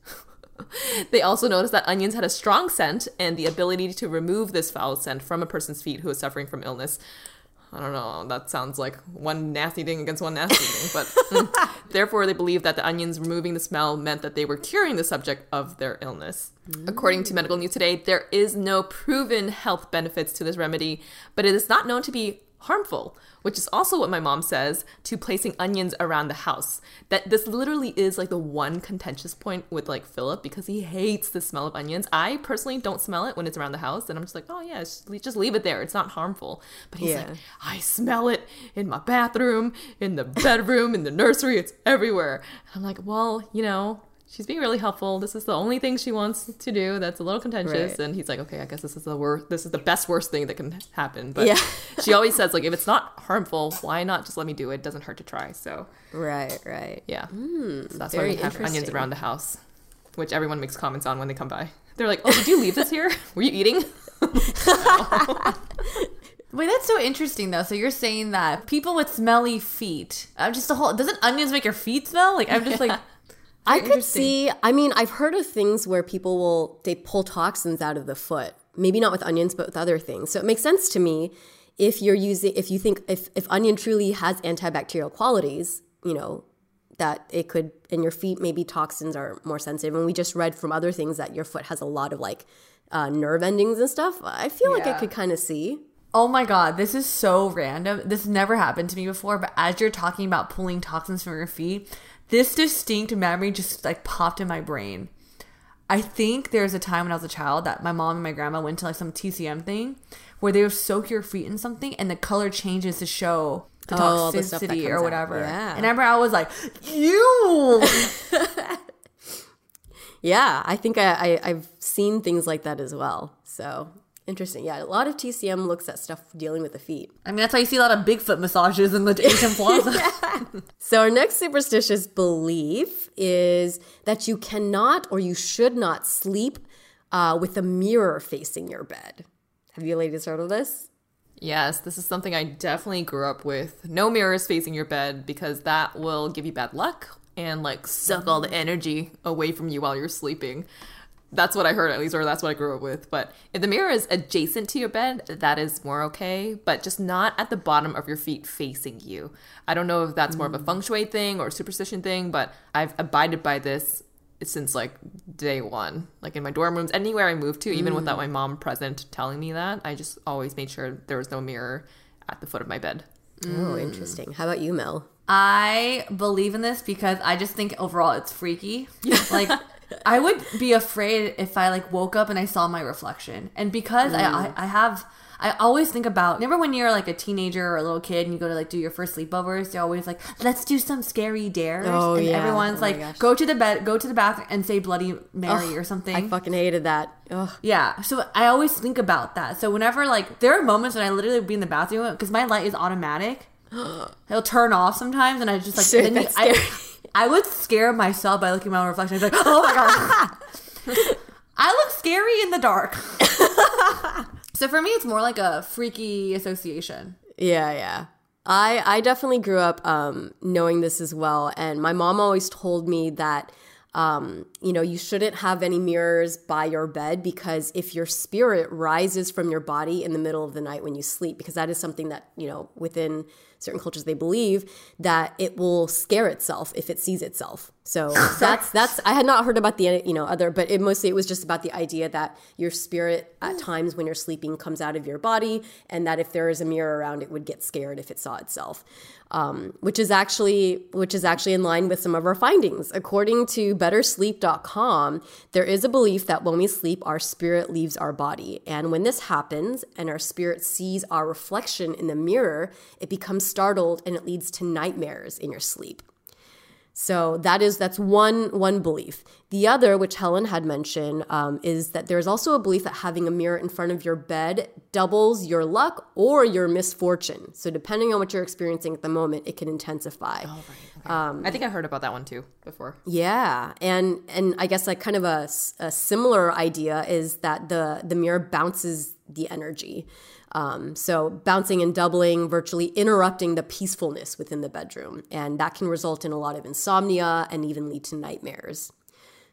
[LAUGHS] they also noticed that onions had a strong scent and the ability to remove this foul scent from a person's feet who is suffering from illness. I don't know. That sounds like one nasty thing against one nasty thing, but mm. [LAUGHS] therefore they believed that the onions removing the smell meant that they were curing the subject of their illness. According to Medical News Today, there is no proven health benefits to this remedy, but it is not known to be harmful, which is also what my mom says to placing onions around the house. That this literally is like the one contentious point with like Philip because he hates the smell of onions. I personally don't smell it when it's around the house, and I'm just like, oh yeah, just leave it there. It's not harmful. But he's Yeah. like, I smell it in my bathroom, in the bedroom, in the nursery. It's everywhere. I'm like, well, you know. She's being really helpful. This is the only thing she wants to do that's a little contentious. Right. And he's like, okay, I guess this is the worst. This is the best worst thing that can happen. But Yeah. [LAUGHS] she always says like, if it's not harmful, why not just let me do it? It doesn't hurt to try. So Right, right. yeah, hmm, so that's why we have onions around the house, which everyone makes comments on when they come by. They're like, oh, did you leave this here? [LAUGHS] Were you eating? [LAUGHS] Wait, that's so interesting though. So you're saying that people with smelly feet, I'm just a whole. Doesn't onions make your feet smell? Like I'm just like. I could see. I mean, I've heard of things where people will they pull toxins out of the foot. Maybe not with onions, but with other things. So it makes sense to me if you're using if you think if if onion truly has antibacterial qualities, you know, that it could in your feet maybe toxins are more sensitive. And we just read from other things that your foot has a lot of like uh, nerve endings and stuff. I feel like I could kind of see. Oh my god, this is so random. This never happened to me before, but as you're talking about pulling toxins from your feet, this distinct memory just like popped in my brain. I think there's a time when I was a child that my mom and my grandma went to like some TCM thing where they would soak your feet in something and the color changes to show the Oh, the toxicity or comes out. whatever. Yeah. And I remember I was like, you [LAUGHS] Yeah, I think I, I I've seen things like that as well. So interesting. Yeah, a lot of TCM looks at stuff dealing with the feet. I mean that's why you see a lot of Bigfoot massages in the [LAUGHS] Asian plaza. So our next superstitious belief is that you cannot or you should not sleep uh, with a mirror facing your bed. Have you ladies heard of this? Yes, this is something I definitely grew up with. No mirrors facing your bed because that will give you bad luck and like suck all the energy away from you while you're sleeping. That's what I heard at least, or that's what I grew up with. But if the mirror is adjacent to your bed, that is more okay, but just not at the bottom of your feet facing you. I don't know if that's more of a mm. feng shui thing or a superstition thing, but I've abided by this since like day one. Like in my dorm rooms, anywhere I moved to, even mm. without my mom present telling me that, I just always made sure there was no mirror at the foot of my bed. Oh, mm. interesting. How about you, Mel? I believe in this because I just think overall it's freaky. [LAUGHS] Like I would be afraid if I like woke up and I saw my reflection. And because I, I mm. I have I always think about remember when you're like a teenager or a little kid and you go to like do your first sleepovers, you're always like, let's do some scary dares. Oh, and yeah. everyone's Oh like, go to the bed go to the bathroom and say Bloody Mary or something. I fucking hated that. Ugh. Yeah. So I always think about that. So whenever like there are moments when I literally would be in the bathroom because my light is automatic. [GASPS] It'll turn off sometimes, and I just like Shit, then you- I. I would scare myself by looking at my own reflection. I'd be like, oh my god, [LAUGHS] I look scary in the dark. [LAUGHS] so for me, it's more like a freaky association. Yeah, yeah. I I definitely grew up um, knowing this as well, and my mom always told me that um, you know you shouldn't have any mirrors by your bed because if your spirit rises from your body in the middle of the night when you sleep, because that is something that you know within certain cultures they believe that it will scare itself if it sees itself. So [LAUGHS] that's that's I had not heard about the you know other, but it mostly it was just about the idea that your spirit at times when you're sleeping comes out of your body, and that if there is a mirror around, it would get scared if it saw itself. Um, which is actually which is actually in line with some of our findings. According to BetterSleep.com, there is a belief that when we sleep, our spirit leaves our body, and when this happens and our spirit sees our reflection in the mirror, it becomes startled and it leads to nightmares in your sleep. So that is that's one one belief. The other, which Helen had mentioned, um, is that there is also a belief that having a mirror in front of your bed doubles your luck or your misfortune. So depending on what you're experiencing at the moment, it can intensify. I think I heard about that one too before. Yeah, and and I guess like kind of a similar idea is that the the mirror bounces the energy. Um, so bouncing and doubling, virtually interrupting the peacefulness within the bedroom, and that can result in a lot of insomnia and even lead to nightmares.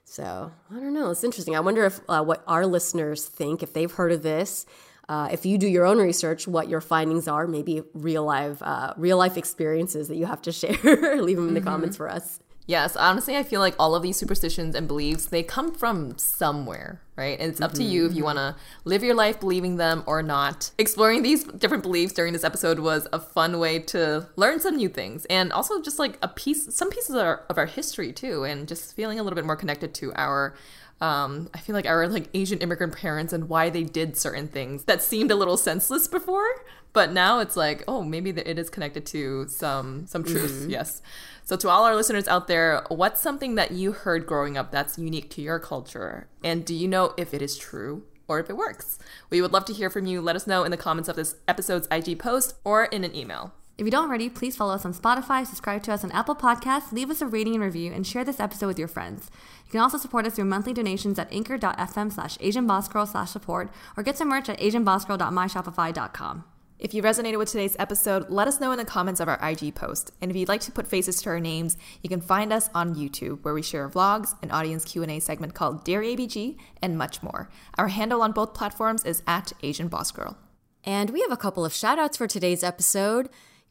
So I don't know. It's interesting. I wonder if uh, what our listeners think, if they've heard of this. Uh, if you do your own research, what your findings are, maybe real life, uh, real life experiences that you have to [LAUGHS] share, leave them in the comments for us. Yes, honestly, I feel like all of these superstitions and beliefs, they come from somewhere, right? And it's up to mm-hmm, you if you mm-hmm. want to live your life believing them or not. Exploring these different beliefs during this episode was a fun way to learn some new things and also just like a piece, some pieces of our, of our history too, and just feeling a little bit more connected to our um, I feel like our like Asian immigrant parents and why they did certain things that seemed a little senseless before, but now it's like, oh, maybe it is connected to some some truth. Mm-hmm. Yes. So to all our listeners out there, what's something that you heard growing up that's unique to your culture, and do you know if it is true? Or if it works. We would love to hear from you. Let us know in the comments of this episode's IG post or in an email. If you don't already, please follow us on Spotify, subscribe to us on Apple Podcasts, leave us a rating and review, and share this episode with your friends. You can also support us through monthly donations at anchor.fm slash asianbossgirl slash support or get some merch at asianbossgirl.myshopify.com. If you resonated with today's episode, let us know in the comments of our IG post. And if you'd like to put faces to our names, you can find us on YouTube, where we share vlogs, an audience Q&A segment called Dear ABG, and much more. Our handle on both platforms is at Asian Boss Girl. And we have a couple of shout outs for today's episode.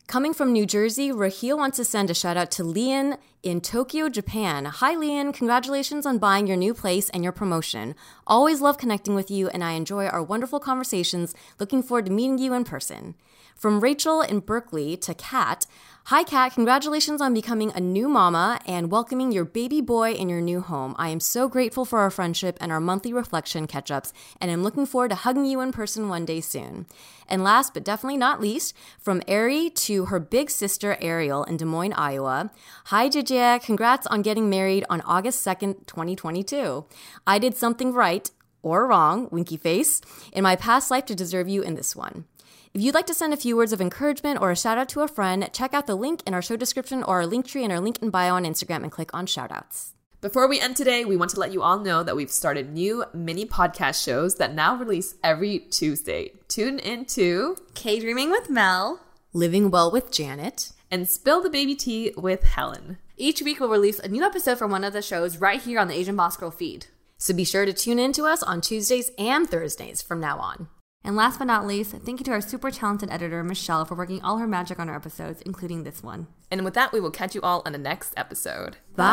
Coming from New Jersey, Raheel wants to send a shout out to Lian in Tokyo, Japan. Hi, Lian. Congratulations on buying your new place and your promotion. Always love connecting with you, and I enjoy our wonderful conversations. Looking forward to meeting you in person. From Rachel in Berkeley to Kat. Hi, Kat. Congratulations on becoming a new mama and welcoming your baby boy in your new home. I am so grateful for our friendship and our monthly reflection catch ups, and I'm looking forward to hugging you in person one day soon. And last but definitely not least, from Ari to her big sister Ariel in Des Moines, Iowa. Hi, Jijia. Congrats on getting married on August 2nd, 2022. I did something right or wrong, winky face, in my past life to deserve you in this one. If you'd like to send a few words of encouragement or a shout out to a friend, check out the link in our show description or our Linktree in our link in bio on Instagram and click on shoutouts. Before we end today, we want to let you all know that we've started new mini podcast shows that now release every Tuesday. Tune in to K Dreaming with Mel. Living Well with Janet. and Spill the Baby Tea with Helen. Each week we'll release a new episode from one of the shows right here on the Asian Boss Girl feed. So be sure to tune in to us on Tuesdays and Thursdays from now on. And last but not least, thank you to our super talented editor, Michelle, for working all her magic on our episodes, including this one. And with that, we will catch you all on the next episode. Bye!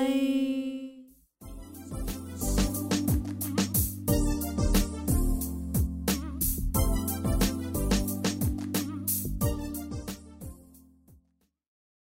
Bye.